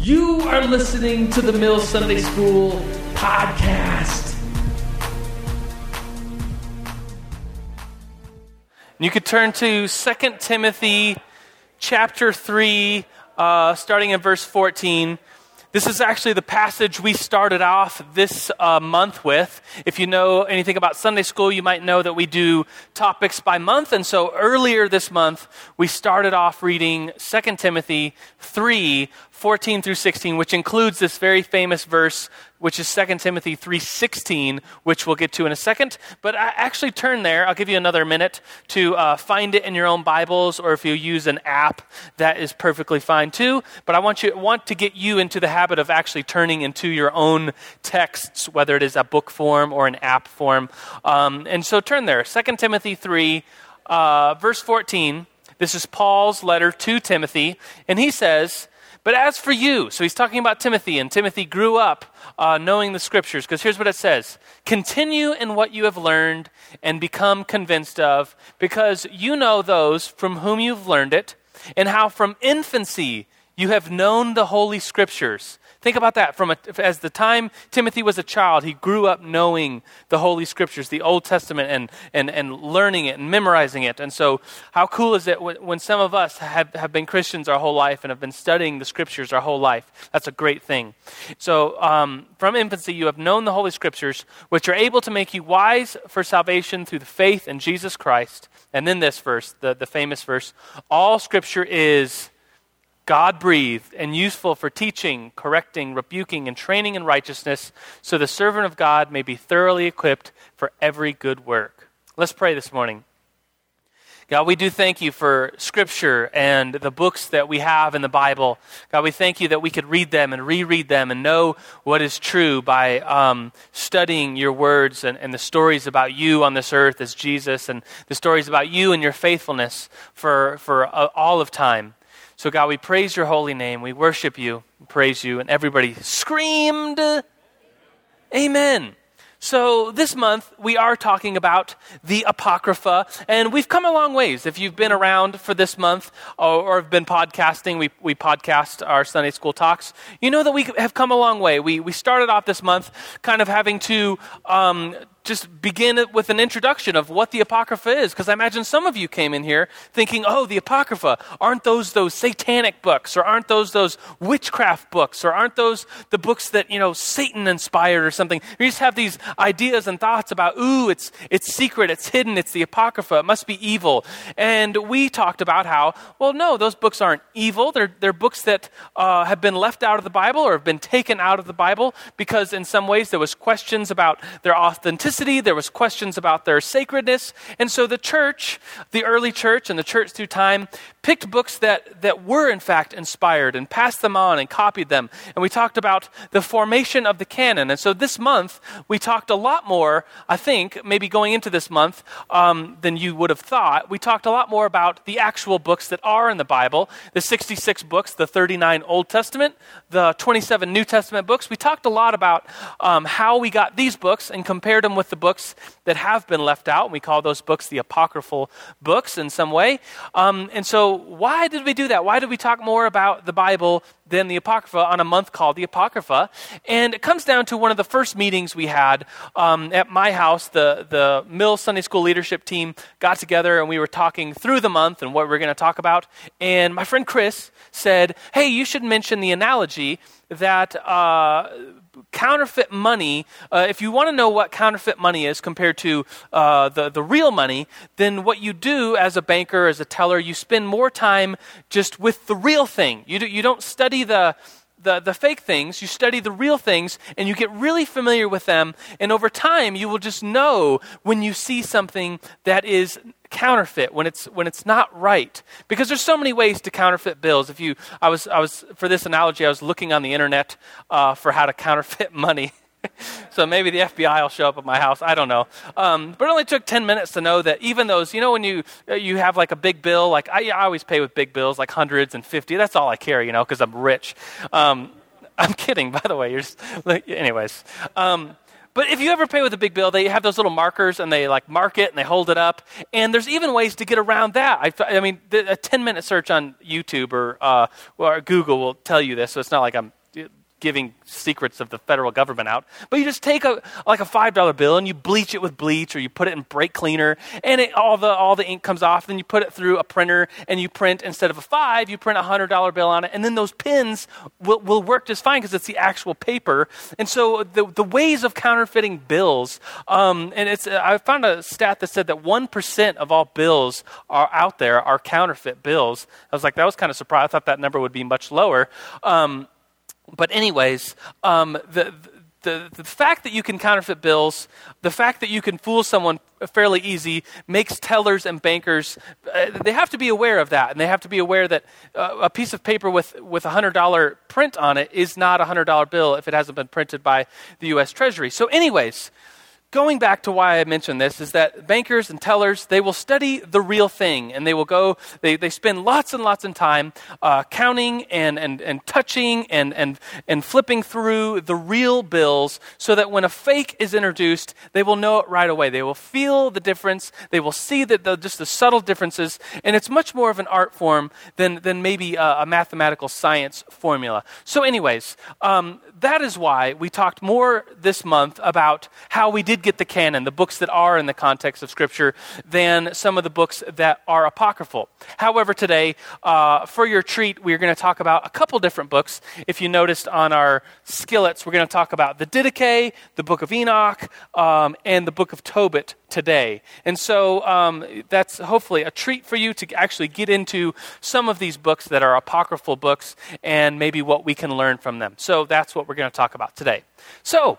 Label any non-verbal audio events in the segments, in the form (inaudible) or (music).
You are listening to the Mill Sunday School podcast. You could turn to 2 Timothy chapter 3, uh, starting in verse 14. This is actually the passage we started off this uh, month with. If you know anything about Sunday school, you might know that we do topics by month. And so earlier this month, we started off reading 2 Timothy 3 14 through 16, which includes this very famous verse, which is 2 Timothy 3.16, which we'll get to in a second. But I actually turn there. I'll give you another minute to uh, find it in your own Bibles, or if you use an app, that is perfectly fine too. But I want, you, want to get you into the habit of actually turning into your own texts, whether it is a book form or an app form. Um, and so turn there. 2 Timothy 3, uh, verse 14. This is Paul's letter to Timothy, and he says, but as for you, so he's talking about Timothy, and Timothy grew up uh, knowing the scriptures, because here's what it says. Continue in what you have learned and become convinced of, because you know those from whom you've learned it, and how from infancy you have known the Holy Scriptures Think about that. From a, as the time Timothy was a child, he grew up knowing the Holy Scriptures, the Old Testament, and, and, and learning it and memorizing it. And so, how cool is it when, some of us have, have been Christians our whole life and have been studying the Scriptures our whole life? That's a great thing. So, um, from infancy, you have known the Holy Scriptures, which are able to make you wise for salvation through the faith in Jesus Christ. And then this verse, the, the famous verse all Scripture is God breathed and useful for teaching, correcting, rebuking, and training in righteousness, so the servant of God may be thoroughly equipped for every good work. Let's pray this morning. God, we do thank you for Scripture and the books that we have in the Bible. God, we thank you that we could read them and reread them and know what is true by um, studying your words and, and the stories about you on this earth as Jesus and the stories about you and your faithfulness for, for uh, all of time. So, God, we praise your holy name. We worship you, praise you. And everybody screamed, Amen. So, this month we are talking about the Apocrypha, and we've come a long ways. If you've been around for this month or, or have been podcasting, we, we podcast our Sunday school talks, you know that we have come a long way. We, we started off this month kind of having to um, just begin with an introduction of what the Apocrypha is, because I imagine some of you came in here thinking, oh, the Apocrypha, aren't those those satanic books, or aren't those those witchcraft books, or aren't those the books that, you know, Satan inspired or something? You just have these ideas and thoughts about, ooh, it's, it's secret, it's hidden, it's the Apocrypha, it must be evil. And we talked about how, well, no, those books aren't evil. They're, they're books that uh, have been left out of the Bible or have been taken out of the Bible because in some ways there was questions about their authenticity there was questions about their sacredness. And so the church, the early church and the church through time, picked books that, that were in fact inspired and passed them on and copied them. And we talked about the formation of the canon. And so this month, we talked a lot more, I think, maybe going into this month, um, than you would have thought. We talked a lot more about the actual books that are in the Bible the 66 books, the 39 Old Testament, the 27 New Testament books. We talked a lot about um, how we got these books and compared them with the books that have been left out. We call those books the apocryphal books in some way. Um, and so, why did we do that? Why did we talk more about the Bible than the Apocrypha on a month called the Apocrypha? And it comes down to one of the first meetings we had um, at my house. The, the Mill Sunday School leadership team got together and we were talking through the month and what we we're going to talk about. And my friend Chris said, Hey, you should mention the analogy that. Uh, counterfeit money, uh, if you want to know what counterfeit money is compared to uh, the, the real money, then what you do as a banker, as a teller, you spend more time just with the real thing. You, do, you don't study the, the, the fake things, you study the real things, and you get really familiar with them. And over time, you will just know when you see something that is counterfeit when it's when it's not right. Because there's so many ways to counterfeit bills. If you i was i was for this analogy i was looking on the internet uh, for how to counterfeit (laughs) money. So maybe the fbi will show up at my house. I don't know. Um, but it only took 10 minutes to know that even those you know when you uh, you have like a big bill like i, I always pay with big bills like hundreds and 50 that's all i carry you know because i'm rich. Um, (laughs) i'm kidding by the way. You're just, anyways. Um, but if you ever pay with a big bill, they have those little markers and they like mark it and they hold it up. And there's even ways to get around that. I, I mean, a 10 minute search on YouTube or, uh, or Google will tell you this, so it's not like I'm giving secrets of the federal government out. But you just take a like a five dollar bill and you bleach it with bleach, or you put it in brake cleaner, and it, all the all the ink comes off. Then you put it through a printer, and you print instead of a five, you print a hundred dollar bill on it, and then those pins will, will work just fine because it's the actual paper. And so the the ways of counterfeiting bills, um, and it's I found a stat that said that one percent of all bills are out there are counterfeit bills. I was like, that was kind of surprised. I thought that number would be much lower. Um, but anyways, um, the, the, the fact that you can counterfeit bills, the fact that you can fool someone fairly easy, makes tellers and bankers, uh, they have to be aware of that. And they have to be aware that uh, a piece of paper with, with a $100 print on it is not a $100 bill if it hasn't been printed by the U.S. Treasury. So, anyways, going back to why I mentioned this is that bankers and tellers, they will study the real thing and they will go, they, they spend lots and lots of time uh, counting and, and, and touching and, and, and flipping through the real bills so that when a fake is introduced, they will know it right away. They will feel the difference. They will see that the, just the subtle differences. And it's much more of an art form than, than maybe a, a mathematical science formula. So, anyways, um, that is why we talked more this month about how we did get the canon, the books that are in the context of Scripture, than some of the books that are apocryphal. However, today, uh, for your treat, we're going to talk about a couple different books. If you noticed on our skillets, we're going to talk about the Didache, the book of Enoch, um, and the book of Tobit today. And so um, that's hopefully a treat for you to actually get into some of these books that are apocryphal books and maybe what we can learn from them. So that's what we're going to talk about today. So,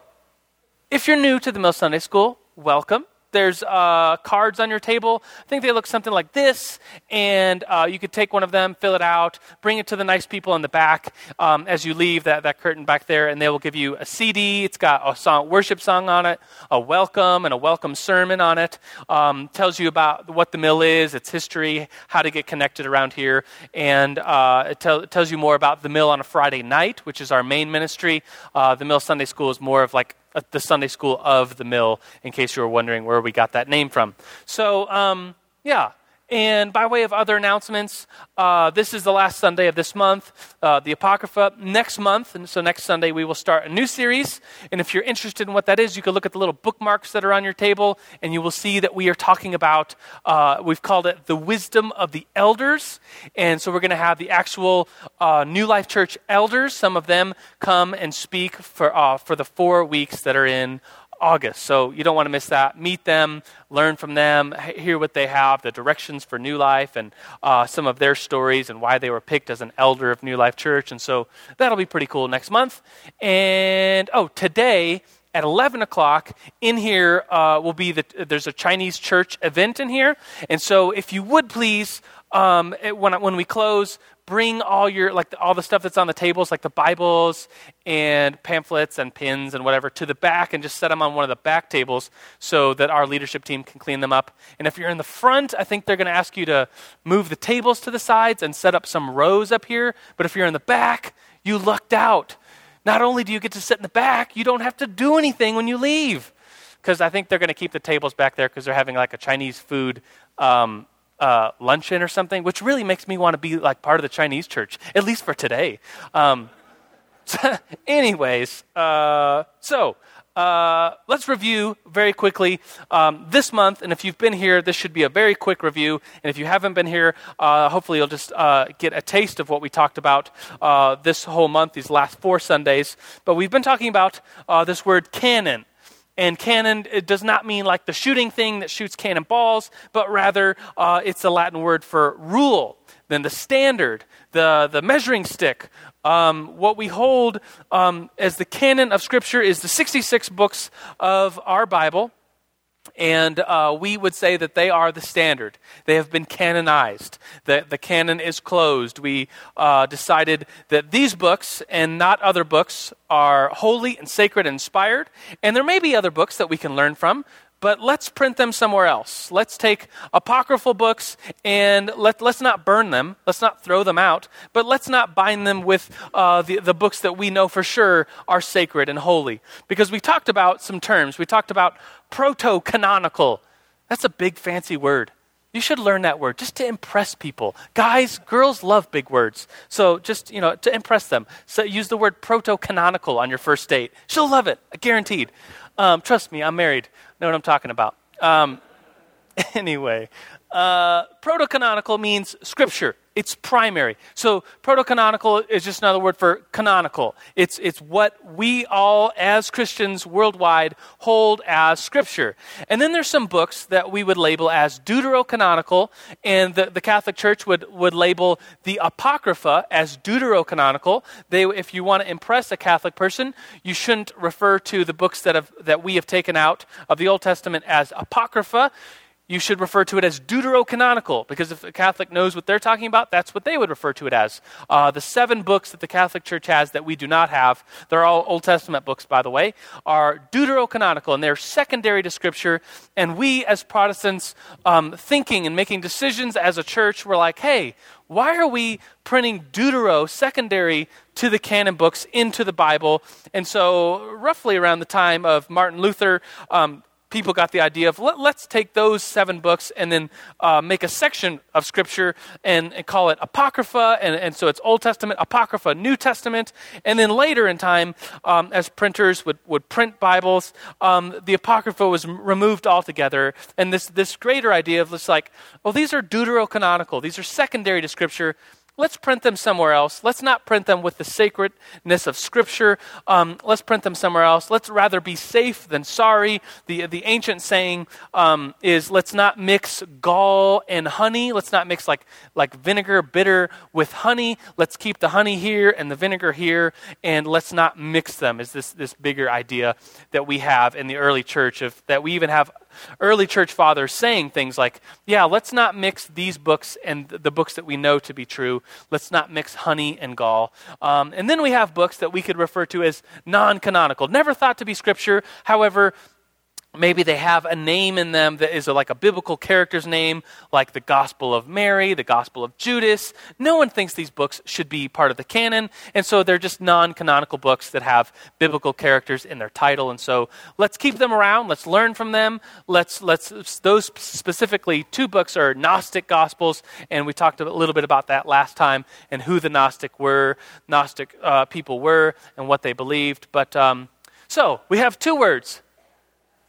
if you're new to the Mill Sunday School, welcome. There's uh, cards on your table. I think they look something like this, and uh, you could take one of them, fill it out, bring it to the nice people in the back um, as you leave that, that curtain back there, and they will give you a CD. It's got a song, worship song on it, a welcome, and a welcome sermon on it. Um, tells you about what the mill is, its history, how to get connected around here, and uh, it, tell, it, tells you more about the mill on a Friday night, which is our main ministry. Uh, the Mill Sunday School is more of like the Sunday school of the mill, in case you were wondering where we got that name from. So, um, yeah, and by way of other announcements, uh, this is the last Sunday of this month, uh, the Apocrypha. Next month, and so next Sunday, we will start a new series. And if you're interested in what that is, you can look at the little bookmarks that are on your table, and you will see that we are talking about, uh, we've called it the wisdom of the elders. And so we're going to have the actual uh, New Life Church elders. Some of them come and speak for, uh, for the four weeks that are in August. So you don't want to miss that. Meet them, learn from them, hear what they have, the directions for New Life, and uh, some of their stories and why they were picked as an elder of New Life Church. And so that'll be pretty cool next month. And oh, today at 11 o'clock in here uh, will be the there's a chinese church event in here and so if you would please um, when, when we close bring all your like all the stuff that's on the tables like the bibles and pamphlets and pins and whatever to the back and just set them on one of the back tables so that our leadership team can clean them up. And if you're in the front i think they're going to ask you to move the tables to the sides and set up some rows up here. But if you're in the back you lucked out. Not only do you get to sit in the back you don't have to do anything when you leave. Because i think they're going to keep the tables back there because they're having like a chinese food um, uh, luncheon or something, which really makes me want to be like part of the Chinese church, at least for today. Um, so (laughs) anyways, uh, so uh, let's review very quickly um, this month. And if you've been here, this should be a very quick review. And if you haven't been here, uh, hopefully you'll just uh, get a taste of what we talked about uh, this whole month, these last four Sundays. But we've been talking about uh, this word canon. And canon it does not mean like the shooting thing that shoots cannonballs, but rather uh, it's a Latin word for rule, then the standard, the, the measuring stick. Um, what we hold um, as the canon of Scripture is the 66 books of our Bible and uh, we would say that they are the standard. They have been canonized. The, the canon is closed. We uh, decided that these books and not other books are holy and sacred and inspired. And there may be other books that we can learn from, but let's print them somewhere else. Let's take apocryphal books and let, let's not burn them. Let's not throw them out, but let's not bind them with uh, the, the books that we know for sure are sacred and holy. Because we talked about some terms. We talked about proto canonical. That's a big fancy word. You should learn that word just to impress people. Guys, girls love big words. So just, you know, to impress them. So use the word proto canonical on your first date. She'll love it, guaranteed. Um, trust me, I'm married. Know what I'm talking about. Um, (laughs) anyway, uh, proto canonical means scripture. It's primary. So proto-canonical is just another word for canonical. It's, it's what we all, as Christians worldwide, hold as scripture. And then there's some books that we would label as deuterocanonical, and the, the Catholic Church would, would label the Apocrypha as deuterocanonical. They, if you want to impress a Catholic person, you shouldn't refer to the books that, have, that we have taken out of the Old Testament as Apocrypha you should refer to it as deuterocanonical, because if a Catholic knows what they're talking about, that's what they would refer to it as. Uh, the seven books that the Catholic Church has that we do not have, they're all Old Testament books, by the way, are deuterocanonical, and they're secondary to Scripture. And we, as Protestants, um, thinking and making decisions as a church, we're like, hey, why are we printing Deutero secondary to the canon books into the Bible? And so, roughly around the time of Martin Luther, um, people got the idea of let, us take those seven books and then uh, make a section of scripture and, and call it apocrypha and, and, so it's old testament apocrypha new testament. And then later in time um, as printers would, would print bibles um, the apocrypha was removed altogether. And this, this greater idea of this like well these are deuterocanonical these are secondary to scripture let's print them somewhere else. Let's not print them with the sacredness of Scripture. Um, let's print them somewhere else. Let's rather be safe than sorry. The, the ancient saying um, is let's not mix gall and honey. Let's not mix like, like vinegar, bitter, with honey. Let's keep the honey here and the vinegar here, and let's not mix them, is this, this bigger idea that we have in the early church of that we even have early church fathers saying things like, yeah, let's not mix these books and the books that we know to be true. Let's not mix honey and gall. Um, and then we have books that we could refer to as non canonical, never thought to be scripture. However, maybe they have a name in them that is like a biblical character's name, like the Gospel of Mary, the Gospel of Judas. No one thinks these books should be part of the canon, and so they're just non canonical books that have biblical characters in their title. And so let's keep them around, let's learn from them. Let's, let's, those specifically, two books are Gnostic Gospels, and we talked a little bit about that last time and who the Gnostic were, Gnostic uh, people were, and what they believed. But um, so we have two words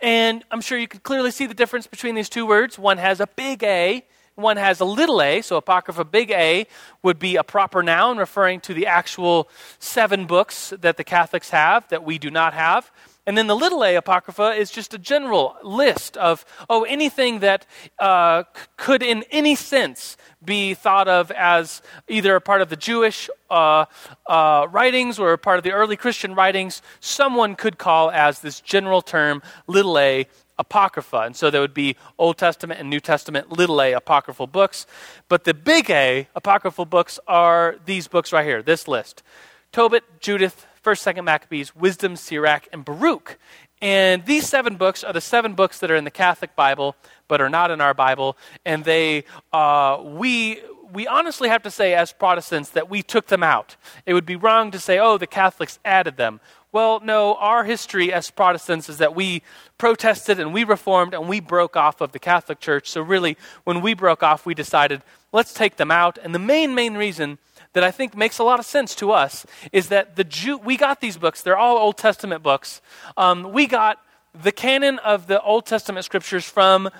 and I'm sure you can clearly see the difference between these two words. One has a big A, one has a little a. So, Apocrypha big A would be a proper noun referring to the actual seven books that the Catholics have that we do not have. And then the little a apocrypha is just a general list of, oh, anything that uh, could in any sense be thought of as either a part of the Jewish uh, uh, writings or a part of the early Christian writings, someone could call as this general term, little a apocrypha. And so there would be Old Testament and New Testament, little a apocryphal books. But the big A apocryphal books are these books right here, this list Tobit, Judith, 1st, 2nd Maccabees, Wisdom, Sirach, and Baruch. And these seven books are the seven books that are in the Catholic Bible, but are not in our Bible. And they, uh, we, we honestly have to say, as Protestants, that we took them out. It would be wrong to say, oh, the Catholics added them. Well, no, our history as Protestants is that we protested and we reformed and we broke off of the Catholic Church. So, really, when we broke off, we decided, let's take them out. And the main, main reason that I think makes a lot of sense to us is that the Jew, we got these books, they're all Old Testament books. Um, we got the canon of the Old Testament scriptures from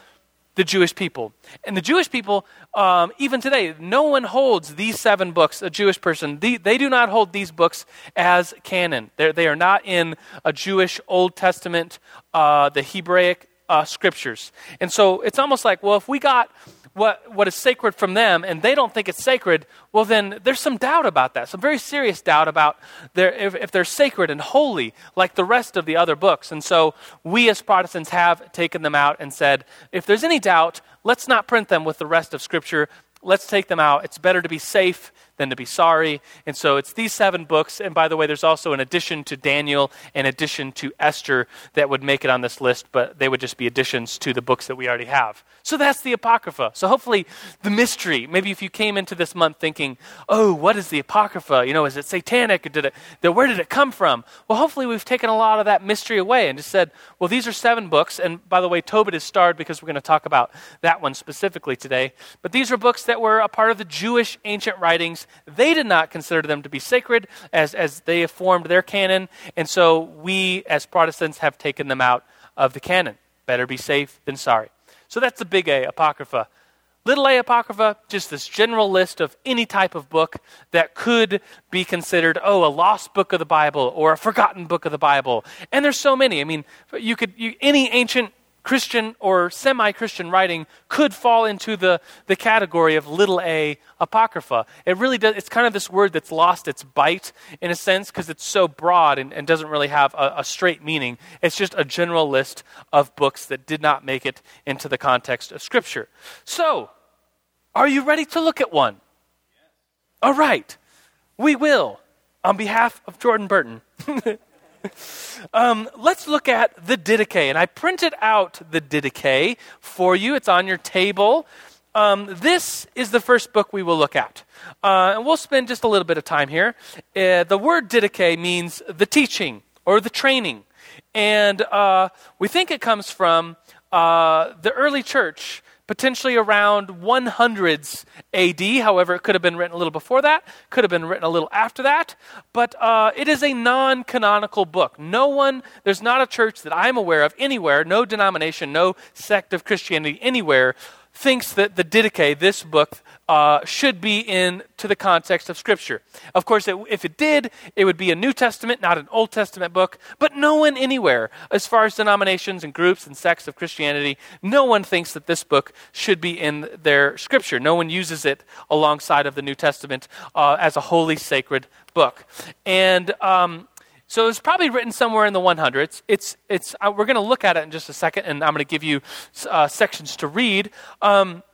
the Jewish people. And the Jewish people, um, even today, no one holds these seven books, a Jewish person, they, they do not hold these books as canon. They're, they are not in a Jewish Old Testament, uh, the Hebraic uh, scriptures. And so it's almost like, well, if we got what, what is sacred from them and they don't think it's sacred, well, then there's some doubt about that, some very serious doubt about their, if, if they're sacred and holy like the rest of the other books. And so we as Protestants have taken them out and said, if there's any doubt, let's not print them with the rest of Scripture. Let's take them out. It's better to be safe than to be sorry. And so it's these seven books. And by the way, there's also an addition to Daniel, an addition to Esther that would make it on this list, but they would just be additions to the books that we already have. So that's the Apocrypha. So hopefully, the mystery, maybe if you came into this month thinking, oh, what is the Apocrypha? You know, is it satanic? Did it, where did it come from? Well, hopefully, we've taken a lot of that mystery away and just said, well, these are seven books. And by the way, Tobit is starred because we're going to talk about that one specifically today. But these are books that were a part of the Jewish ancient writings. They did not consider them to be sacred as, as they have formed their canon. And so we, as Protestants, have taken them out of the canon. Better be safe than sorry. So that's the big A, Apocrypha. Little a Apocrypha, just this general list of any type of book that could be considered, oh, a lost book of the Bible or a forgotten book of the Bible. And there's so many. I mean, you could, you, any ancient Christian or semi Christian writing could fall into the, the category of little a apocrypha. It really does, it's kind of this word that's lost its bite in a sense because it's so broad and, and doesn't really have a, a, straight meaning. It's just a general list of books that did not make it into the context of Scripture. So, are you ready to look at one? All right, we will on behalf of Jordan Burton. (laughs) (laughs) um, let's look at the Didache. And I printed out the Didache for you. It's on your table. Um, this is the first book we will look at. Uh, and we'll spend just a little bit of time here. Uh, the word Didache means the teaching or the training. And uh, we think it comes from uh, the early church potentially around 100s AD. However, it could have been written a little before that, could have been written a little after that. But uh, it is a non canonical book. No one, there's not a church that I'm aware of anywhere, no denomination, no sect of Christianity anywhere, thinks that the Didache, this book, uh, should be in to the context of Scripture. Of course, it, if it did, it would be a New Testament, not an Old Testament book. But no one anywhere, as far as denominations and groups and sects of Christianity, no one thinks that this book should be in their Scripture. No one uses it alongside of the New Testament uh, as a holy, sacred book. And um, so it's probably written somewhere in the 100s. It's, it's, uh, we're going to look at it in just a second, and I'm going to give you uh, sections to read. Um,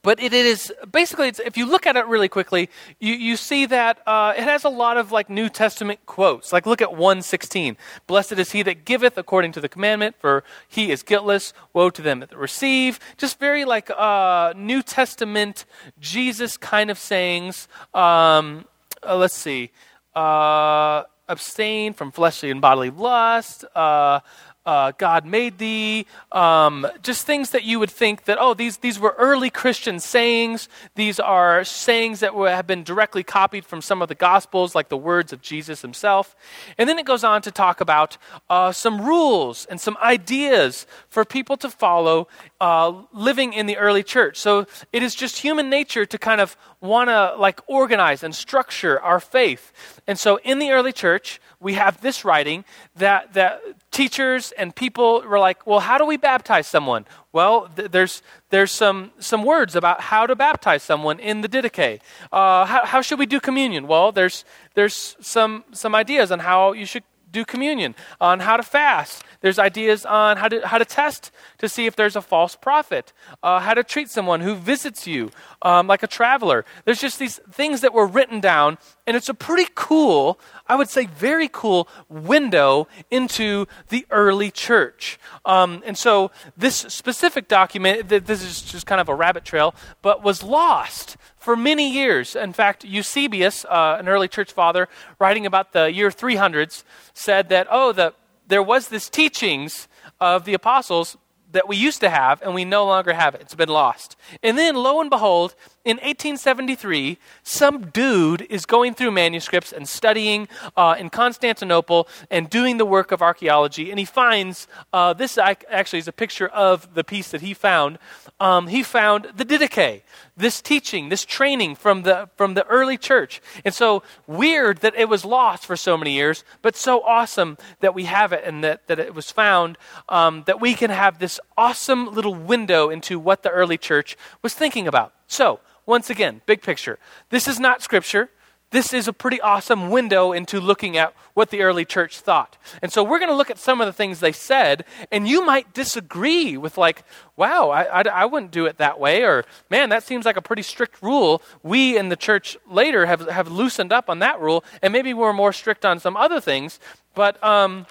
but it is basically if you look at it really quickly you, you see that uh, it has a lot of like new testament quotes. Like look at 116 blessed is he that giveth according to the commandment for he is guiltless. Woe to them that receive. Just very like uh, new testament jesus kind of sayings. Um, uh, let's see. Uh, abstain from fleshly and bodily lust uh, uh, God made thee, um, just things that you would think that, oh, these, these were early Christian sayings. These are sayings that were, have been directly copied from some of the Gospels, like the words of Jesus himself. And then it goes on to talk about uh, some rules and some ideas for people to follow uh, living in the early church. So it is just human nature to kind of want to like organize and structure our faith. And so in the early church, we have this writing that, that teachers and people were like, well, how do we baptize someone? Well, th- there's, there's some, some words about how to baptize someone in the Didache. Uh, how, how should we do communion? Well, there's, there's some, some ideas on how you should do communion, on how to fast. There's ideas on how to, how to test to see if there's a false prophet, uh, how to treat someone who visits you um, like a traveler. There's just these things that were written down, and it's a pretty cool, I would say very cool, window into the early church. Um, and so this specific document, this is just kind of a rabbit trail, but was lost for many years. In fact, Eusebius, uh, an early church father, writing about the year 300s, said that, oh, the, there was this teachings of the apostles that we used to have, and we no longer have it. It's been lost. And then, lo and behold, in 1873, some dude is going through manuscripts and studying uh, in Constantinople and doing the work of archaeology, and he finds uh, this actually is a picture of the piece that he found. Um, he found the Didache, this teaching, this training from the from the early church, and so weird that it was lost for so many years, but so awesome that we have it and that that it was found. Um, that we can have this awesome little window into what the early church was thinking about. So once again, big picture. This is not scripture. this is a pretty awesome window into looking at what the early church thought. And so we're going to look at some of the things they said, and you might disagree with, like, wow, I, I, I, wouldn't do it that way, or man, that seems like a pretty strict rule. We in the church later have, have loosened up on that rule, and maybe we're more strict on some other things. But um,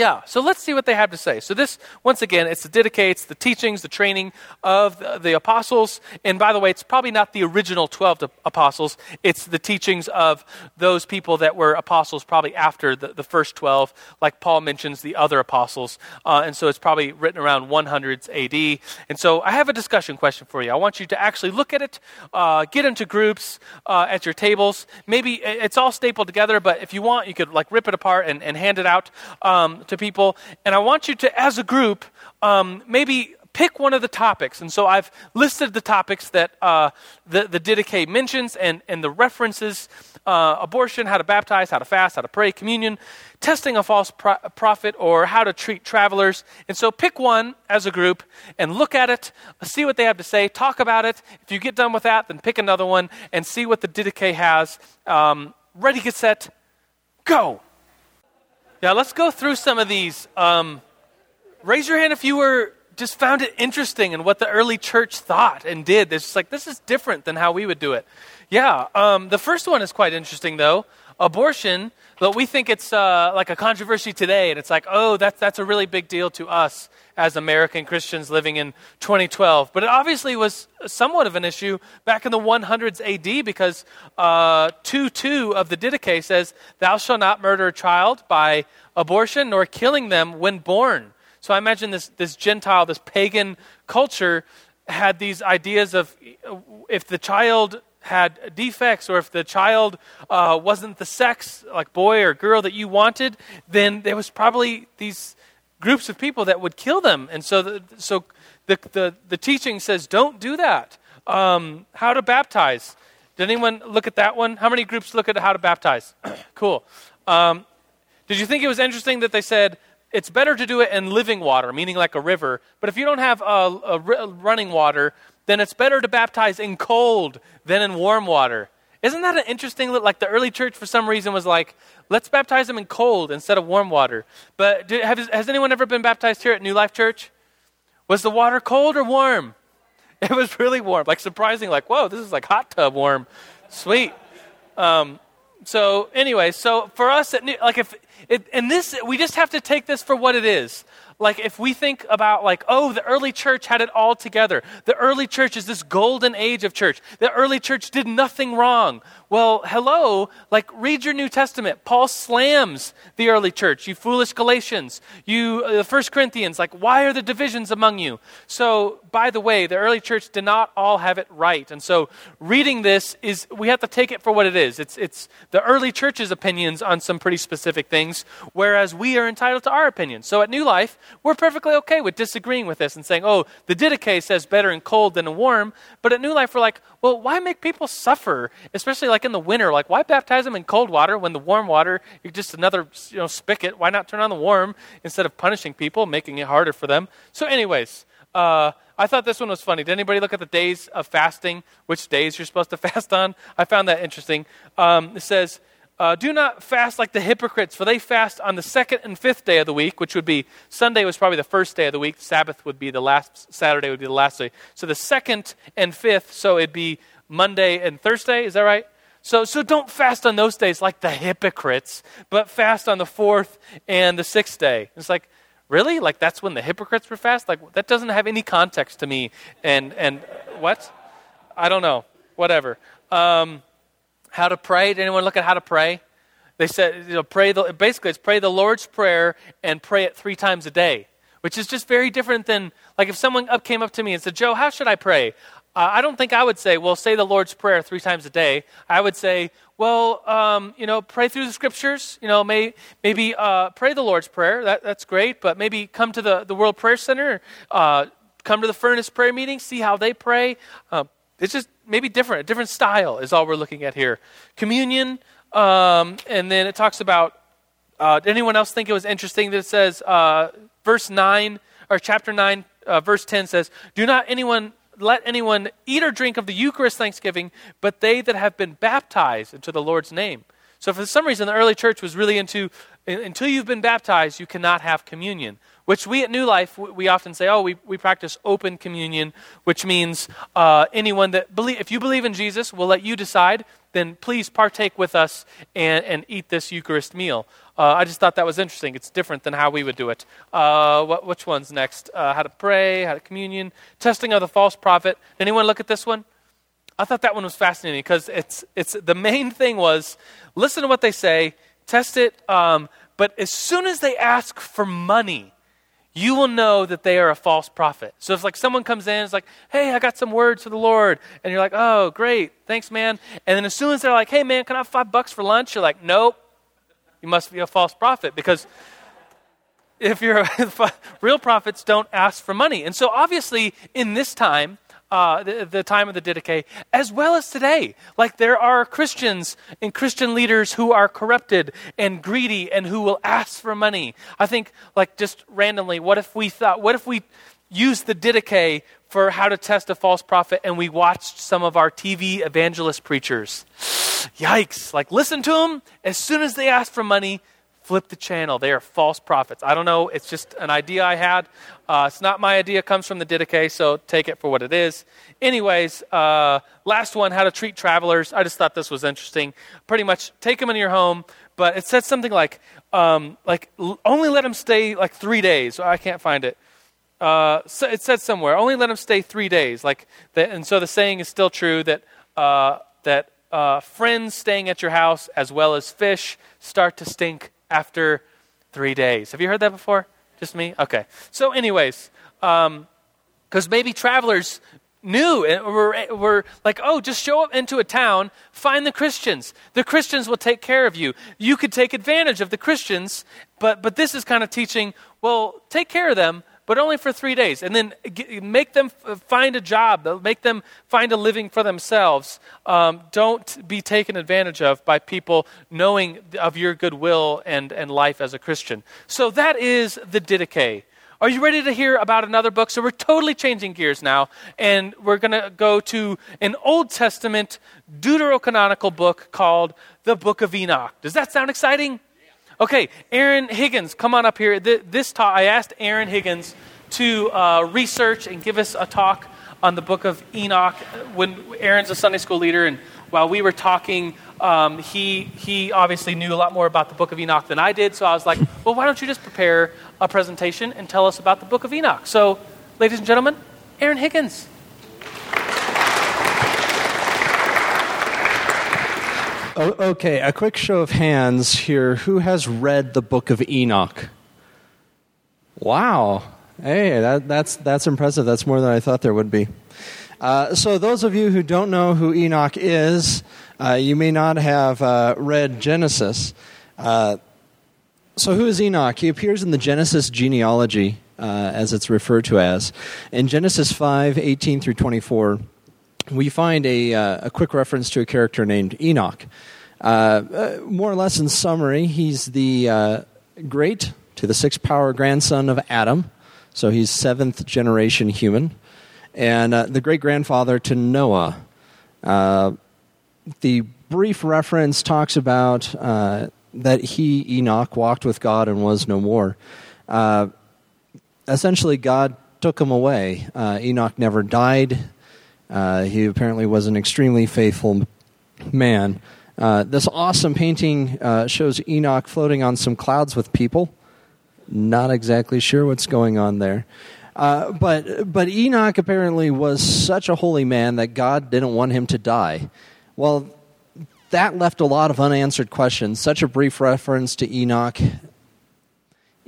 yeah, so let's see what they have to say. So, this, once again, it's the it's the teachings, the training of the, the, apostles. And by the way, it's probably not the original 12 apostles, it's the teachings of those people that were apostles probably after the, the first 12, like Paul mentions the other apostles. Uh, and so it's probably written around 100s AD. And so I have a discussion question for you. I want you to actually look at it, uh, get into groups uh, at your tables. Maybe it's all stapled together, but if you want, you could like rip it apart and, and hand it out. Um, to people, and I want you to, as a group, um, maybe pick one of the topics. And so I've listed the topics that uh, the, the Didache mentions and, and the references uh, abortion, how to baptize, how to fast, how to pray, communion, testing a false pro- prophet, or how to treat travelers. And so pick one as a group and look at it, see what they have to say, talk about it. If you get done with that, then pick another one and see what the Didache has. Um, ready, get set, go. Yeah, let's go through some of these. Um, raise your hand if you were just found it interesting and what the early church thought and did. It's just like this is different than how we would do it. Yeah, um, the first one is quite interesting though. Abortion, but we think it's uh, like a controversy today, and it's like, oh, that's that's a really big deal to us as American Christians living in 2012. But it obviously was somewhat of an issue back in the 100s AD because uh, 2 2 of the Didache says, Thou shalt not murder a child by abortion nor killing them when born. So I imagine this, this Gentile, this pagan culture had these ideas of if the child had defects or if the child uh, wasn't the sex, like boy or girl, that you wanted, then there was probably these groups of people that would kill them. And so the, so the, the, the teaching says, don't do that. Um, how to baptize. Did anyone look at that one? How many groups look at how to baptize? (clears throat) cool. Um, did you think it was interesting that they said it's better to do it in living water, meaning like a river, but if you don't have a, running water, then it's better to baptize in cold than in warm water. Isn't that an interesting, look? like the early church for some reason was like, let's baptize them in cold instead of warm water. But have, has anyone ever been baptized here at New Life Church? Was the water cold or warm? (laughs) It was really warm, like surprising, like, whoa, this is like hot tub warm. Sweet. Um, so anyway, so for us, at New, like if, it, and this, we just have to take this for what it is like if we think about like oh the early church had it all together. The early church is this golden age of church. The early church did nothing wrong well hello like read your new testament. Paul slams the early church. You foolish galatians. You uh, the first corinthians. Like why are the divisions among you? So by the way the early church did not all have it right. And so reading this is we have to take it for what it is. It's it's the early church's opinions on some pretty specific things whereas we are entitled to our opinions so at new life we're perfectly okay with disagreeing with this and saying, oh, the Didache says better in cold than in warm. But at New Life, we're like, well, why make people suffer, especially like in the winter? Like, why baptize them in cold water when the warm water, you're just another you know, spigot? Why not turn on the warm instead of punishing people, making it harder for them? So, anyways, uh, I thought this one was funny. Did anybody look at the days of fasting? Which days you're supposed to (laughs) fast on? I found that interesting. Um, it says, uh, do not fast like the hypocrites, for they fast on the second and fifth day of the week, which would be Sunday was probably the first day of the week. Sabbath would be the last, Saturday would be the last day. So the second and fifth, so it'd be Monday and Thursday. Is that right? So, so don't fast on those days like the hypocrites, but fast on the fourth and the sixth day. It's like, really? Like that's when the hypocrites were fast? Like that doesn't have any context to me. And, and what? I don't know. Whatever. Um, how to pray. Did anyone look at how to pray? They said, you know, pray the, basically it's pray the Lord's Prayer and pray it three times a day, which is just very different than, like if someone up came up to me and said, Joe, how should I pray? Uh, I don't think I would say, well, say the Lord's Prayer three times a day. I would say, well, um, you know, pray through the scriptures. You know, may, maybe uh, pray the Lord's Prayer. That, that's great. But maybe come to the, the World Prayer Center, uh, come to the Furnace Prayer Meeting, see how they pray. Uh, it's just maybe different, a different style is all we're looking at here. Communion, um, and then it talks about. Uh, did anyone else think it was interesting that it says, uh, verse 9, or chapter 9, uh, verse 10 says, Do not anyone let anyone eat or drink of the Eucharist Thanksgiving, but they that have been baptized into the Lord's name. So, for some reason, the early church was really into until you've been baptized, you cannot have communion. Which we at New Life, we often say, oh, we, we practice open communion, which means uh, anyone that believe, if you believe in Jesus, we'll let you decide, then please partake with us and, and eat this Eucharist meal. Uh, I just thought that was interesting. It's different than how we would do it. Uh, what, which one's next? Uh, how to pray, how to communion, testing of the false prophet. Anyone look at this one? I thought that one was fascinating because it's, it's the main thing was listen to what they say, test it, um, but as soon as they ask for money, you will know that they are a false prophet. So if like someone comes in, it's like, hey, I got some words for the Lord, and you're like, oh, great, thanks, man. And then as soon as they're like, hey, man, can I have five bucks for lunch? You're like, nope, you must be a false prophet because if you're (laughs) a, real prophets don't ask for money. And so obviously in this time, uh, the, the, time of the Didache, as well as today. Like there are Christians and Christian leaders who are corrupted and greedy and who will ask for money. I think, like just randomly, what if we thought, what if we used the Didache for how to test a false prophet and we watched some of our TV evangelist preachers? Yikes. Like, listen to them. As soon as they ask for money, flip the channel. They are false prophets. I don't know. It's just an idea I had. Uh, it's not my idea. It comes from the Didache, so take it for what it is. Anyways, uh, last one, how to treat travelers. I just thought this was interesting. Pretty much take them into your home, but it says something like, um, like only let them stay like three days. I can't find it. Uh, so it said somewhere, only let them stay three days. Like, and so the saying is still true that uh, that uh, friends staying at your house as well as fish start to stink after three days. Have you heard that before? Just me? Okay. So, anyways, because um, maybe travelers knew and were, were like, oh, just show up into a town, find the Christians. The Christians will take care of you. You could take advantage of the Christians, but, but this is kind of teaching, well, take care of them, but only for three days. And then make them find a job, make them find a living for themselves. Um, don't be taken advantage of by people knowing of your goodwill and, and life as a Christian. So that is the Didache. Are you ready to hear about another book? So we're totally changing gears now, and we're going to go to an Old Testament deuterocanonical book called the Book of Enoch. Does that sound exciting? Okay, Aaron Higgins, come on up here. This talk, I asked Aaron Higgins to uh, research and give us a talk on the book of Enoch. When Aaron's a Sunday school leader, and while we were talking, um, he he obviously knew a lot more about the book of Enoch than I did. So I was like, (laughs) well, why don't you just prepare a presentation and tell us about the book of Enoch? So, ladies and gentlemen, Aaron Higgins. Okay, a quick show of hands here. Who has read the book of Enoch? Wow. Hey, that, that's, that's impressive. That's more than I thought there would be. Uh, so, those of you who don't know who Enoch is, uh, you may not have uh, read Genesis. Uh, so, who is Enoch? He appears in the Genesis genealogy, uh, as it's referred to as. In Genesis 5 18 through 24, we find a, uh, a quick reference to a character named Enoch. Uh, uh, more or less in summary, he's the uh, great to the sixth power grandson of Adam, so he's seventh generation human, and uh, the great grandfather to Noah. The brief reference talks about that he, Enoch, walked with God and was no more. essentially, God took him away. Enoch never died. Uh, he apparently was an extremely faithful man. Uh, this awesome painting uh, shows Enoch floating on some clouds with people. Not exactly sure what's going on there. Uh, but, but Enoch apparently was such a holy man that God didn't want him to die. Well, that left a lot of unanswered questions. Such a brief reference to Enoch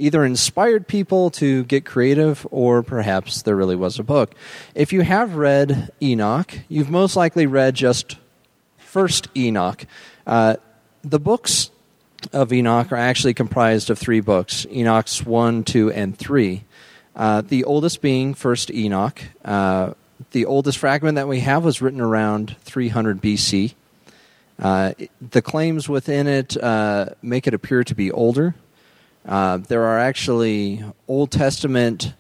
either inspired people to get creative or perhaps there really was a book. If you have read Enoch, you've most likely read just First Enoch. Uh, the books of Enoch are actually comprised of three books Enoch's 1, 2, and 3. Uh, the oldest being First Enoch. Uh, the oldest fragment that we have was written around 300 BC. Uh, the claims within it uh, make it appear to be older. Uh, there are actually Old Testament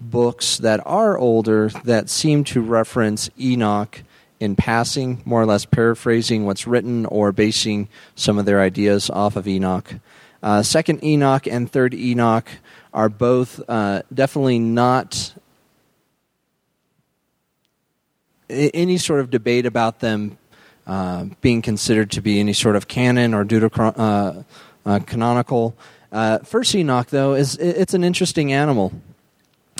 books that are older that seem to reference Enoch in passing, more or less paraphrasing what's written or basing some of their ideas off of Enoch. Uh, Second Enoch and Third Enoch are both uh, definitely not any sort of debate about them uh, being considered to be any sort of canon or deuterocanonical. Uh, uh. Uh, First Enoch, though, is it's an interesting animal.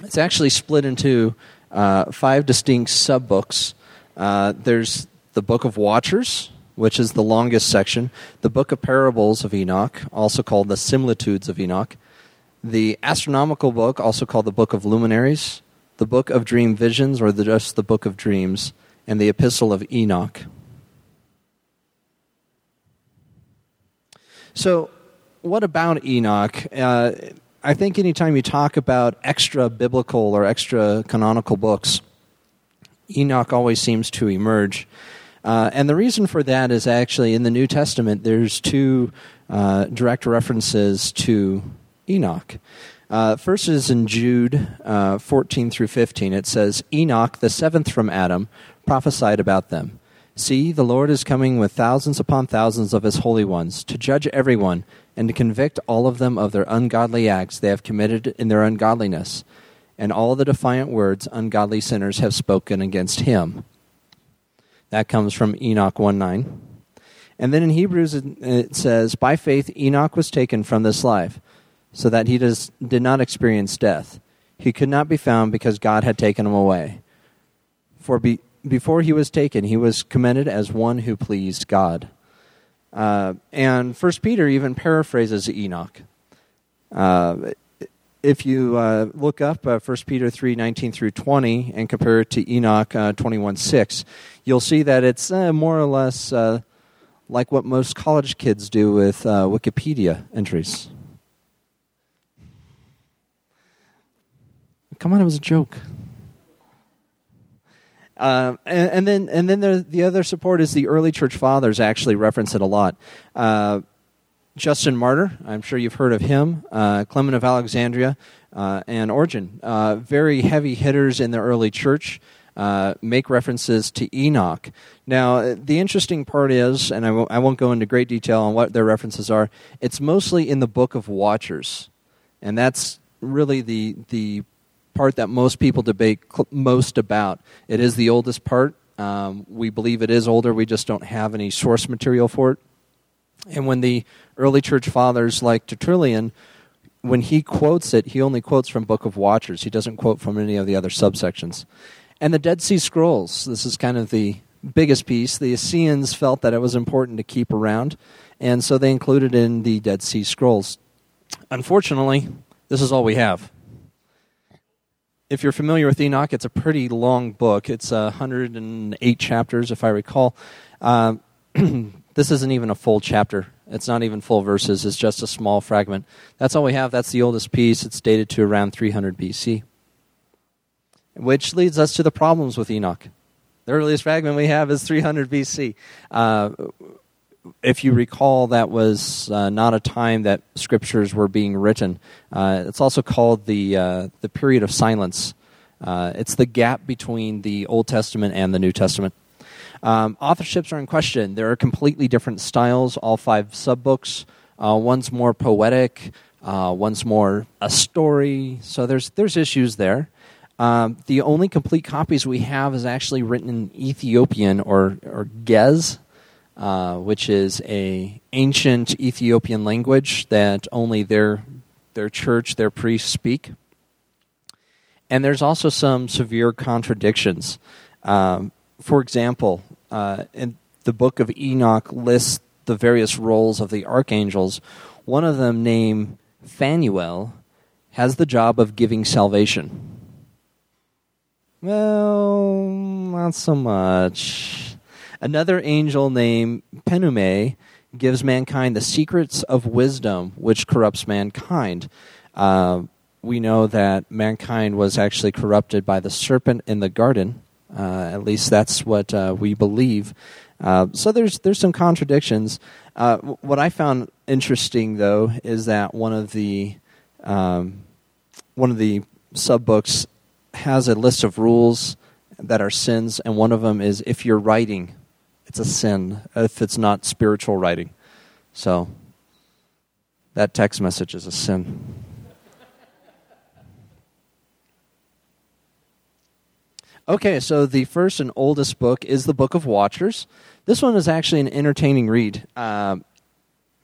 It's actually split into five distinct subbooks. Uh, there's the Book of Watchers, which is the longest section, the Book of Parables of Enoch, also called the Similitudes of Enoch, the astronomical book, also called the Book of Luminaries, the Book of Dream Visions, or the, just the Book of Dreams, and the Epistle of Enoch. So, what about Enoch? Uh, I think anytime you talk about extra biblical or extra canonical books, Enoch always seems to emerge. Uh, and the reason for that is actually in the New Testament, there's two uh, direct references to Enoch. Uh, first is in Jude uh, 14 through 15. It says, Enoch, the seventh from Adam, prophesied about them. See, the Lord is coming with thousands upon thousands of his holy ones to judge everyone and to convict all of them of their ungodly acts they have committed in their ungodliness and all the defiant words ungodly sinners have spoken against him. That comes from Enoch 1 9. And then in Hebrews it says, By faith Enoch was taken from this life, so that he does, did not experience death. He could not be found because God had taken him away. For be, before he was taken, he was commended as one who pleased God. Uh, and First Peter even paraphrases Enoch. Uh, if you uh, look up uh, 1 Peter 3 19 through 20 and compare it to Enoch uh, 21 6, you'll see that it's uh, more or less uh, like what most college kids do with uh, Wikipedia entries. Come on, it was a joke. Uh, and, and, then, and then the, the other support is the early church fathers actually reference it a lot. Uh, Justin Martyr, I'm sure you've heard of him. Uh, Clement of Alexandria, uh, and Origen, uh, very heavy hitters in the early church. Uh, make references to Enoch. Now, the interesting part is, and I w- I won't go into great detail on what their references are, it's mostly in the Book of Watchers. And that's really the, the part that most people debate cl- most about. It is the oldest part. Um, we believe it is older, we just don't have any source material for it. And when the early church fathers like Tertullian, when he quotes it, he only quotes from Book of Watchers. He doesn't quote from any of the other subsections. And the Dead Sea Scrolls, this is kind of the biggest piece. The Essenes felt that it was important to keep around, and so they included in the Dead Sea Scrolls. Unfortunately, this is all we have if you're familiar with Enoch, it's a pretty long book. It's uh, 108 chapters, if I recall. Uh, (clears throat) this isn't even a full chapter. It's not even full verses. It's just a small fragment. That's all we have. That's the oldest piece. It's dated to around 300 BC. Which leads us to the problems with Enoch. The earliest fragment we have is 300 BC. Uh, if you recall, that was uh, not a time that scriptures were being written. Uh, it's also called the uh, the period of silence. Uh, it's the gap between the Old Testament and the New Testament. Um, authorships are in question. There are completely different styles. All five subbooks. Uh, one's more poetic. Uh, one's more a story. So there's there's issues there. Um, the only complete copies we have is actually written in Ethiopian or or Ge'ez uh, which is a ancient Ethiopian language that only their their church, their priests speak. And there's also some severe contradictions. Um, for example, uh, in the book of Enoch lists the various roles of the archangels. One of them, named Phanuel, has the job of giving salvation. Well, not so much. Another angel named Penemue gives mankind the secrets of wisdom, which corrupts mankind. Uh, we know that mankind was actually corrupted by the serpent in the garden. Uh, at least that's what uh, we believe. Uh, so there's there's some contradictions. Uh, what I found interesting, though, is that one of the um, one of the sub books has a list of rules that are sins, and one of them is if you're writing, it's a sin if it's not spiritual writing. So that text message is a sin. Okay, so the first and oldest book is the Book of Watchers. This one is actually an entertaining read. Um,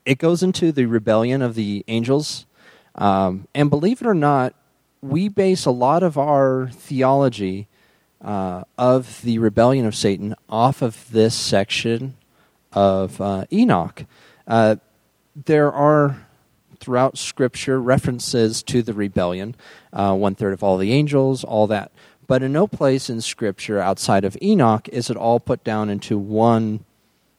it goes into the rebellion of the angels. Um, and believe it or not, we base a lot of our theology uh, of the rebellion of Satan off of this section of uh, Enoch. Uh, there are throughout Scripture references to the rebellion, uh, one third of all the angels, all that. But in no place in Scripture outside of Enoch is it all put down into one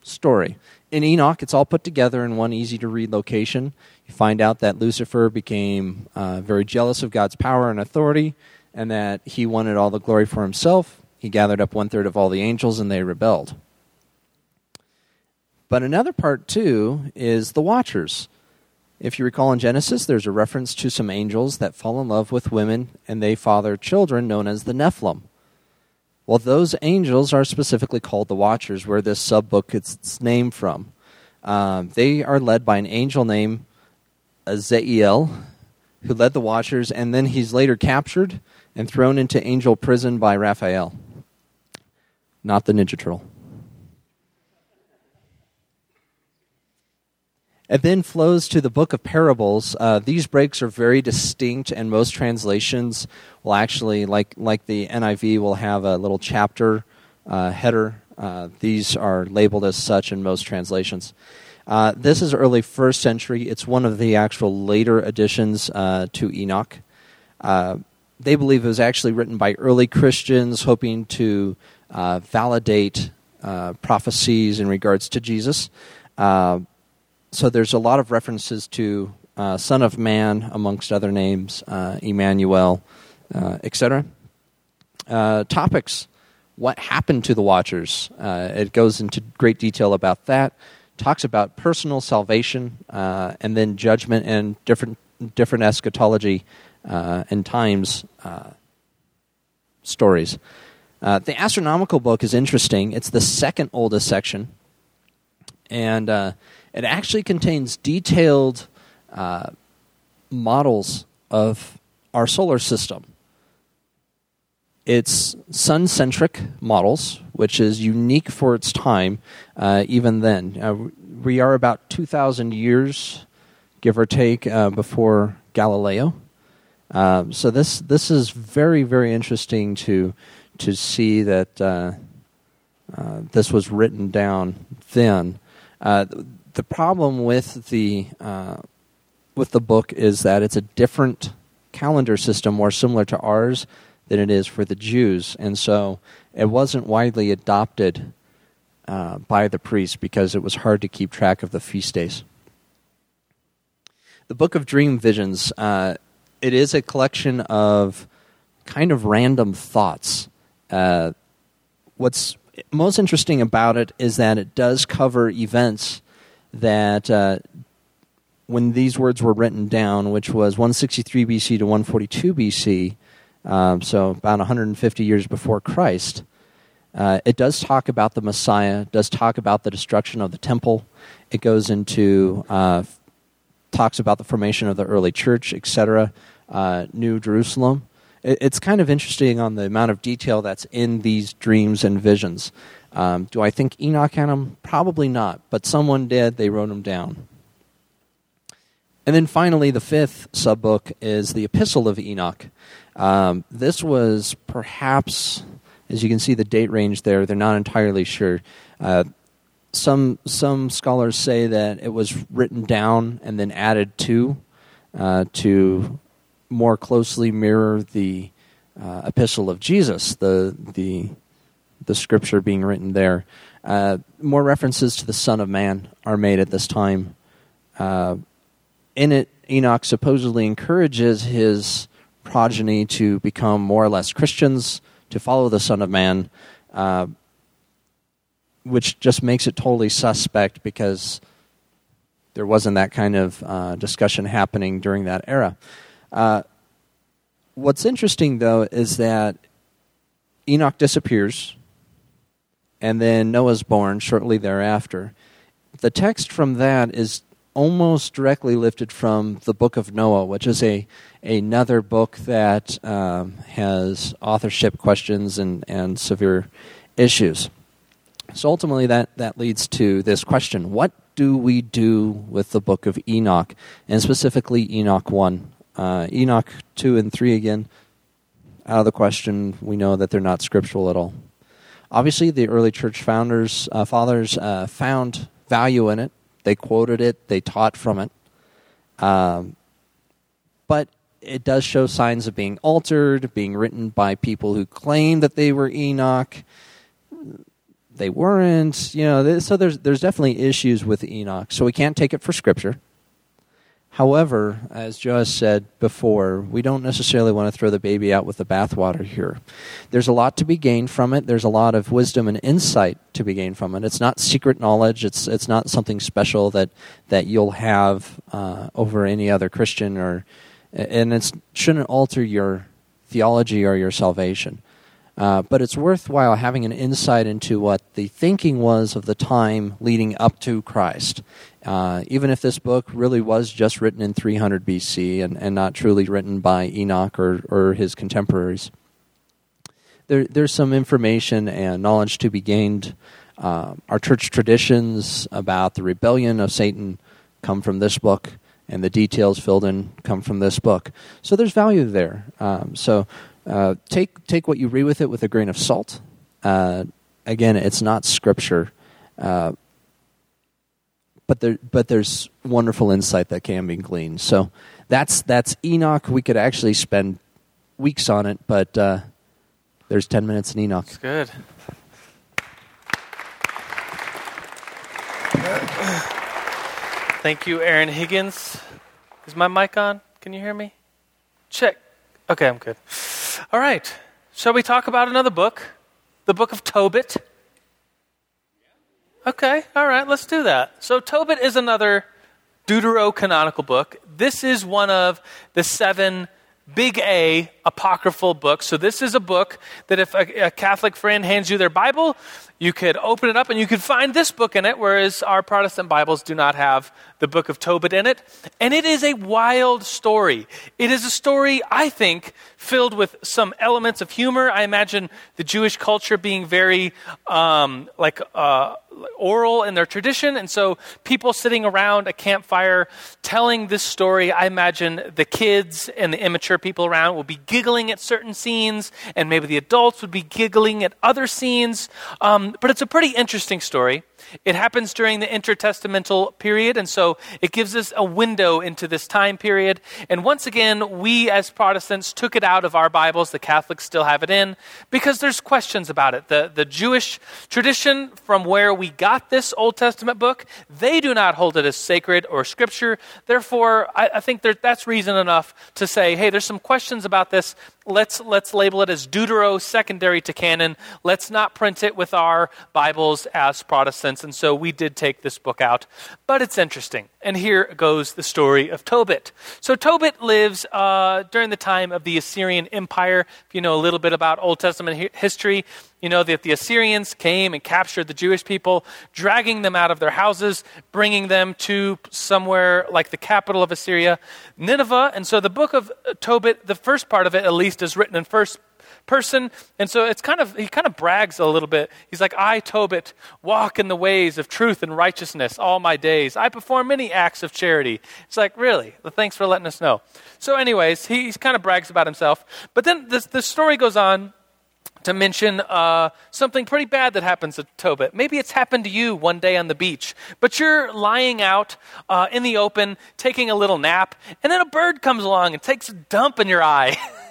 story. In Enoch, it's all put together in one easy to read location. You find out that Lucifer became uh, very jealous of God's power and authority, and that he wanted all the glory for himself. He gathered up one third of all the angels, and they rebelled. But another part, too, is the Watchers. If you recall in Genesis, there's a reference to some angels that fall in love with women and they father children known as the Nephilim. Well, those angels are specifically called the Watchers, where this sub book gets its name from. Um, they are led by an angel named Azazel, who led the Watchers, and then he's later captured and thrown into angel prison by Raphael. Not the Ninja Turtle. It then flows to the book of parables. Uh, these breaks are very distinct, and most translations will actually, like like the NIV, will have a little chapter uh, header. Uh, these are labeled as such in most translations. Uh, this is early first century. It's one of the actual later additions uh, to Enoch. Uh, they believe it was actually written by early Christians, hoping to validate prophecies in regards to Jesus so there's a lot of references to uh, Son of Man, amongst other names, uh, Emmanuel, uh, etc. Uh, topics: What happened to the Watchers? Uh, it goes into great detail about that. Talks about personal salvation uh, and then judgment and different different eschatology and times stories. the astronomical book is interesting. It's the second oldest section, and it actually contains detailed uh, models of our solar system. It's sun centric models, which is unique for its time, uh, even then. Uh, we are about 2,000 years, give or take, uh, before Galileo. Um, so this this is very very interesting to to see that uh, uh, this was written down then. Uh, the problem with the with the book is that it's a different calendar system, more similar to ours than it is for the Jews, and so it wasn't widely adopted uh, by the priests because it was hard to keep track of the feast days. The Book of Dream Visions. Uh, it is a collection of kind of random thoughts. Uh, what's most interesting about it is that it does cover events that uh, when these words were written down, which was 163 BC to 142 BC, um, so about 150 years before Christ, uh, it does talk about the Messiah, does talk about the destruction of the temple. It goes into, uh, talks about the formation of the early church, etc., uh, New Jerusalem. It, it's kind of interesting on the amount of detail that's in these dreams and visions. Um, do I think Enoch had them? Probably not, but someone did. They wrote them down. And then finally, the fifth sub book is the Epistle of Enoch. Um, this was perhaps, as you can see the date range there, they're not entirely sure. Uh, some some scholars say that it was written down and then added to uh, to more closely mirror the uh, Epistle of Jesus, the the the scripture being written there. Uh, more references to the Son of Man are made at this time. Uh, in it, Enoch supposedly encourages his progeny to become more or less Christians, to follow the Son of Man, uh, which just makes it totally suspect because there wasn't that kind of uh, discussion happening during that era. Uh, what's interesting, though, is that Enoch disappears, and then Noah's born shortly thereafter. The text from that is almost directly lifted from the Book of Noah, which is a another book that um, has authorship questions and, and severe issues. So ultimately, that, that leads to this question What do we do with the book of Enoch, and specifically Enoch 1? Uh, Enoch 2 and 3 again, out of the question. We know that they're not scriptural at all. Obviously, the early church founders, uh, fathers, uh, found value in it. They quoted it, they taught from it. Um, but it does show signs of being altered, being written by people who claim that they were Enoch they weren't. You know, so there's there's definitely issues with Enoch. So we can't take it for scripture. However, as Joe said before, we don't necessarily want to throw the baby out with the bathwater here. There's a lot to be gained from it. There's a lot of wisdom and insight to be gained from it. It's not secret knowledge. It's it's not something special that that you'll have uh, over any other Christian, or and it shouldn't alter your theology or your salvation. Uh, but it's worthwhile having an insight into what the thinking was of the time leading up to Christ. Uh, even if this book really was just written in 300 BC and, and not truly written by Enoch or, or his contemporaries, there, there's some information and knowledge to be gained. Uh, our church traditions about the rebellion of Satan come from this book, and the details filled in come from this book. So there's value there. Um, so uh, take take what you read with it with a grain of salt. Uh, again, it's not scripture, uh, but there but there's wonderful insight that can be gleaned. So that's that's Enoch. We could actually spend weeks on it, but uh, there's ten minutes in Enoch. That's good. Thank you, Aaron Higgins. Is my mic on? Can you hear me? Check. Okay, I'm good. All right. Shall we talk about another book? The book of Tobit. Okay, all right, let's do that. So, Tobit is another deuterocanonical book. This is one of the seven big A apocryphal books. So, this is a book that if a, a Catholic friend hands you their Bible, you could open it up and you could find this book in it, whereas our Protestant Bibles do not have the book of Tobit in it. And it is a wild story. It is a story, I think, filled with some elements of humor. I imagine the Jewish culture being very um, like uh, oral in their tradition. And so people sitting around a campfire telling this story, I imagine the kids and the immature people around will be giggling at certain scenes, and maybe the adults would be giggling at other scenes. Um, Um, but it's a pretty interesting story. It happens during the intertestamental period, and so it gives us a window into this time period. And once again, we as Protestants took it out of our Bibles. The Catholics still have it in because there's questions about it. The, the Jewish tradition from where we got this Old Testament book, they do not hold it as sacred or scripture. Therefore, I, I think there, that's reason enough to say, hey, there's some questions about this. Let's, let's label it as Deutero secondary to canon. Let's not print it with our Bibles as Protestants and so we did take this book out. But it's interesting. And here goes the story of Tobit. So Tobit lives uh, during the time of the Assyrian Empire. If you know a little bit about Old Testament history, you know that the Assyrians came and captured the Jewish people, dragging them out of their houses, bringing them to somewhere like the capital of Assyria, Nineveh. And so the book of Tobit, the first part of it at least, is written in first person. And so it's kind of, he kind of brags a little bit. He's like, I, Tobit, walk in the ways of truth and righteousness all my days. I perform many acts of charity. It's like, really? Well, thanks for letting us know. So, anyways, he, kind of brags about himself. But then the story goes on to mention uh, something pretty bad that happens to Tobit. Maybe it's happened to you one day on the beach, but you're lying out uh, in the open, taking a little nap, and then a bird comes along and takes a dump in your eye. (laughs)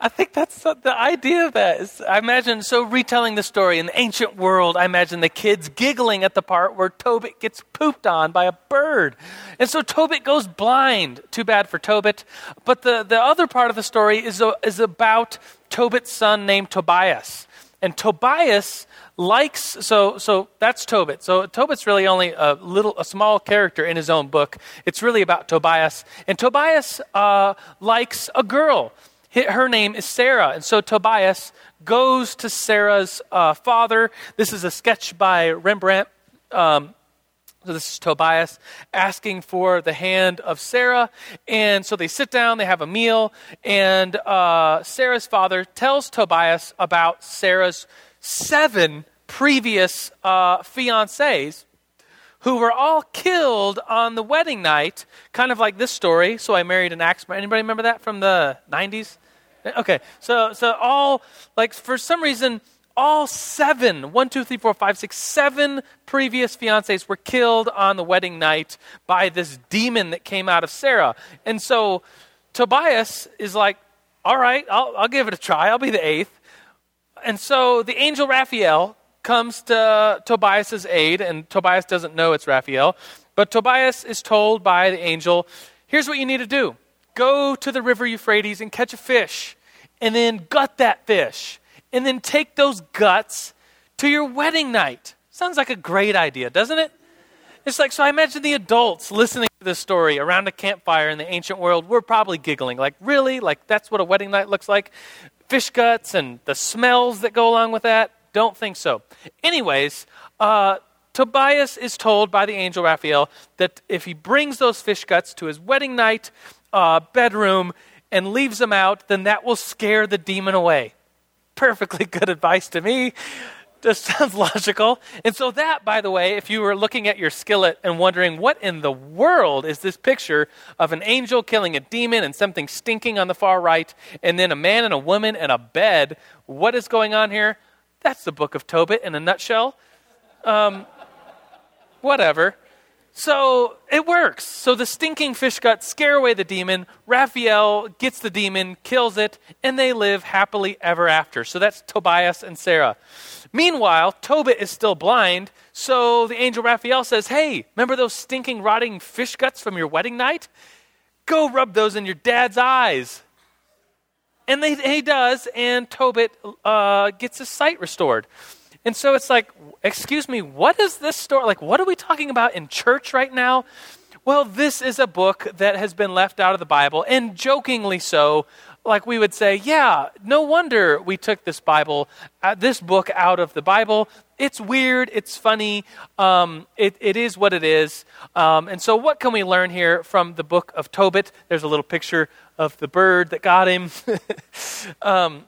I think that's the idea of that. Is, I imagine, so retelling the story in the ancient world, I imagine the kids giggling at the part where Tobit gets pooped on by a bird. And so Tobit goes blind. Too bad for Tobit. But the, the other part of the story is, is about Tobit's son named Tobias. And Tobias likes so so that's Tobit. So Tobit's really only a little a small character in his own book. It's really about Tobias, and Tobias uh, likes a girl. Her name is Sarah, and so Tobias goes to Sarah's uh, father. This is a sketch by Rembrandt. Um, so this is Tobias asking for the hand of Sarah. And so they sit down, they have a meal, and uh, Sarah's father tells Tobias about Sarah's seven previous uh, fiancés who were all killed on the wedding night, kind of like this story. So I married an axe. Anybody remember that from the 90s? Okay, so so all like for some reason all seven, one, two, three, four, five, six, seven previous fiancés were killed on the wedding night by this demon that came out of Sarah. And so Tobias is like, all right, I'll, I'll give it a try. I'll be the eighth. And so the angel Raphael comes to Tobias's aid, and Tobias doesn't know it's Raphael. But Tobias is told by the angel, here's what you need to do go to the river Euphrates and catch a fish, and then gut that fish and then take those guts to your wedding night. Sounds like a great idea, doesn't it? It's like, so I imagine the adults listening to this story around a campfire in the ancient world, we're probably giggling. Like, really? Like, that's what a wedding night looks like? Fish guts and the smells that go along with that? Don't think so. Anyways, uh, Tobias is told by the angel Raphael that if he brings those fish guts to his wedding night uh, bedroom and leaves them out, then that will scare the demon away perfectly good advice to me. Just (laughs) sounds logical. And so, that, by the way, if you were looking at your skillet and wondering what in the world is this picture of an angel killing a demon and something stinking on the far right, and then a man and a woman and a bed, what is going on here? That's the book of Tobit in a nutshell. Um, whatever. So it works. So the stinking fish guts scare away the demon. Raphael gets the demon, kills it, and they live happily ever after. So that's Tobias and Sarah. Meanwhile, Tobit is still blind. So the angel Raphael says, Hey, remember those stinking, rotting fish guts from your wedding night? Go rub those in your dad's eyes. And they, he does, and Tobit uh, gets his sight restored. And so it's like, excuse me, what is this story? Like, what are we talking about in church right now? Well, this is a book that has been left out of the Bible, and jokingly so, like we would say, yeah, no wonder we took this Bible, uh, this book out of the Bible. It's weird, it's funny, um, it, it is what it is. Um, and so, what can we learn here from the book of Tobit? There's a little picture of the bird that got him. (laughs) um,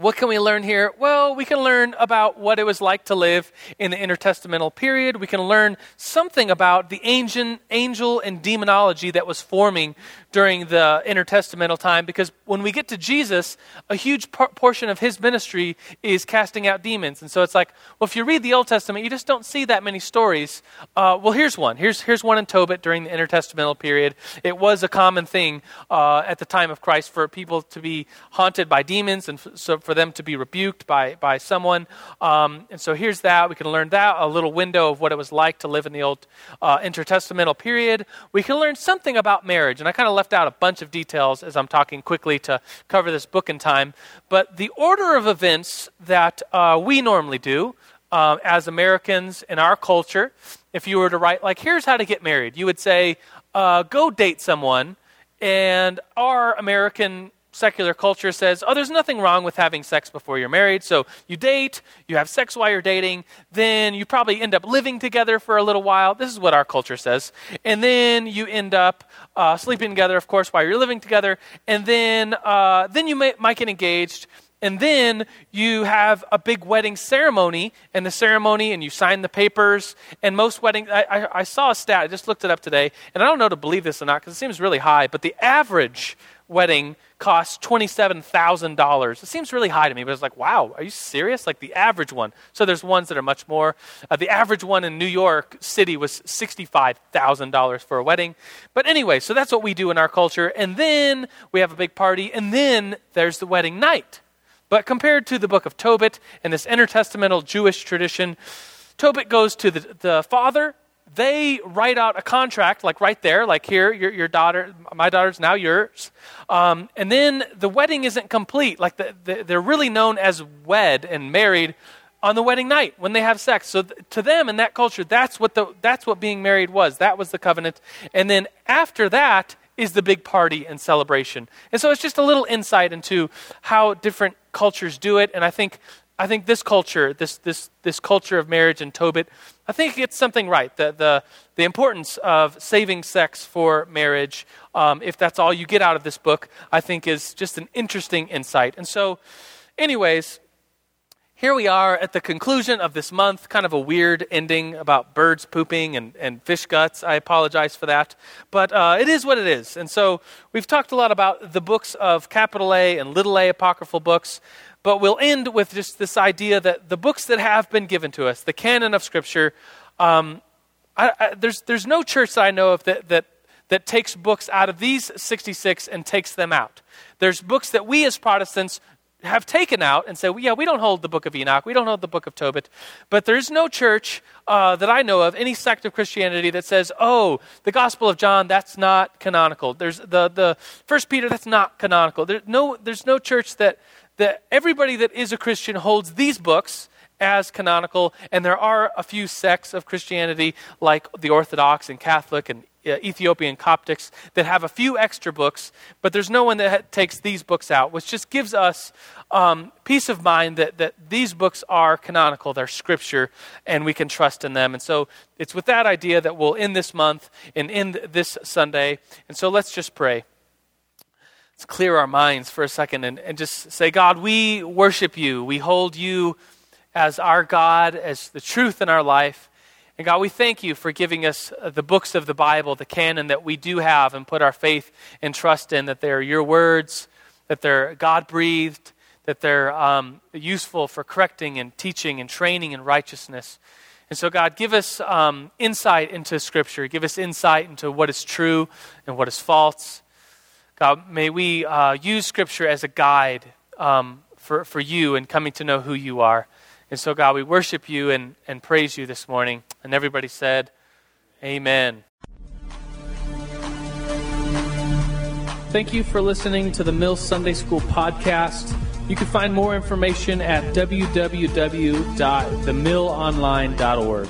what can we learn here? Well, we can learn about what it was like to live in the intertestamental period. We can learn something about the angel and demonology that was forming during the intertestamental time because when we get to Jesus, a huge por- portion of his ministry is casting out demons. And so it's like, well, if you read the Old Testament, you just don't see that many stories. Uh, well, here's one. Here's, here's one in Tobit during the intertestamental period. It was a common thing uh, at the time of Christ for people to be haunted by demons and f- so for them to be rebuked by, by someone. Um, and so here's that. We can learn that, a little window of what it was like to live in the Old uh, intertestamental period. We can learn something about marriage. And I kind of left out a bunch of details as I'm talking quickly to cover this book in time. But the order of events that uh, we normally do uh, as Americans in our culture, if you were to write, like, here's how to get married, you would say, uh, go date someone. And our American secular culture says, oh, there's nothing wrong with having sex before you're married. So you date, you have sex while you're dating, then you probably end up living together for a little while. This is what our culture says. And then you end up uh, sleeping together, of course, while you're living together. And then, uh, then you may, might get engaged. And then you have a big wedding ceremony, and the ceremony, and you sign the papers. And most weddings, I, I, I saw a stat, I just looked it up today, and I don't know to believe this or not because it seems really high, but the average wedding costs $27,000. It seems really high to me, but it's like, wow, are you serious? Like the average one. So there's ones that are much more. Uh, the average one in New York City was $65,000 for a wedding. But anyway, so that's what we do in our culture. And then we have a big party, and then there's the wedding night. But compared to the book of Tobit and this intertestamental Jewish tradition, Tobit goes to the, the father they write out a contract, like right there, like here, your, your daughter, my daughter's now yours. Um, and then the wedding isn't complete. Like the, the, they're really known as wed and married on the wedding night when they have sex. So th- to them in that culture, that's what the that's what being married was. That was the covenant. And then after that is the big party and celebration. And so it's just a little insight into how different cultures do it. And I think I think this culture, this this this culture of marriage and Tobit, I think it's something right. The the the importance of saving sex for marriage, um, if that's all you get out of this book, I think is just an interesting insight. And so, anyways, here we are at the conclusion of this month, kind of a weird ending about birds pooping and, and fish guts. I apologize for that. But uh, it is what it is. And so we've talked a lot about the books of capital A and little a apocryphal books. But we'll end with just this idea that the books that have been given to us, the canon of Scripture, um, I, I, there's, there's no church that I know of that, that, that takes books out of these 66 and takes them out. There's books that we as Protestants have taken out and say, well, yeah, we don't hold the book of Enoch, we don't hold the book of Tobit. But there's no church uh, that I know of, any sect of Christianity that says, oh, the Gospel of John, that's not canonical. There's the, the First Peter, that's not canonical. There, no, there's no church that, that everybody that is a Christian holds these books as canonical, and there are a few sects of Christianity like the Orthodox and Catholic and uh, Ethiopian Coptics that have a few extra books, but there's no one that ha- takes these books out, which just gives us um, peace of mind that, that these books are canonical, they're scripture, and we can trust in them. And so it's with that idea that we'll end this month and end this Sunday. And so let's just pray. Let's clear our minds for a second and, and just say, God, we worship you. We hold you as our God, as the truth in our life. And God, we thank you for giving us the books of the Bible, the canon that we do have and put our faith and trust in, that they're your words, that they're God breathed, that they're um, useful for correcting and teaching and training in righteousness. And so, God, give us um, insight into Scripture. Give us insight into what is true and what is false. God, may we uh, use Scripture as a guide um, for, for you and coming to know who you are. And so, God, we worship you and, and praise you this morning. And everybody said, Amen. Thank you for listening to the Mill Sunday School podcast. You can find more information at www.themillonline.org.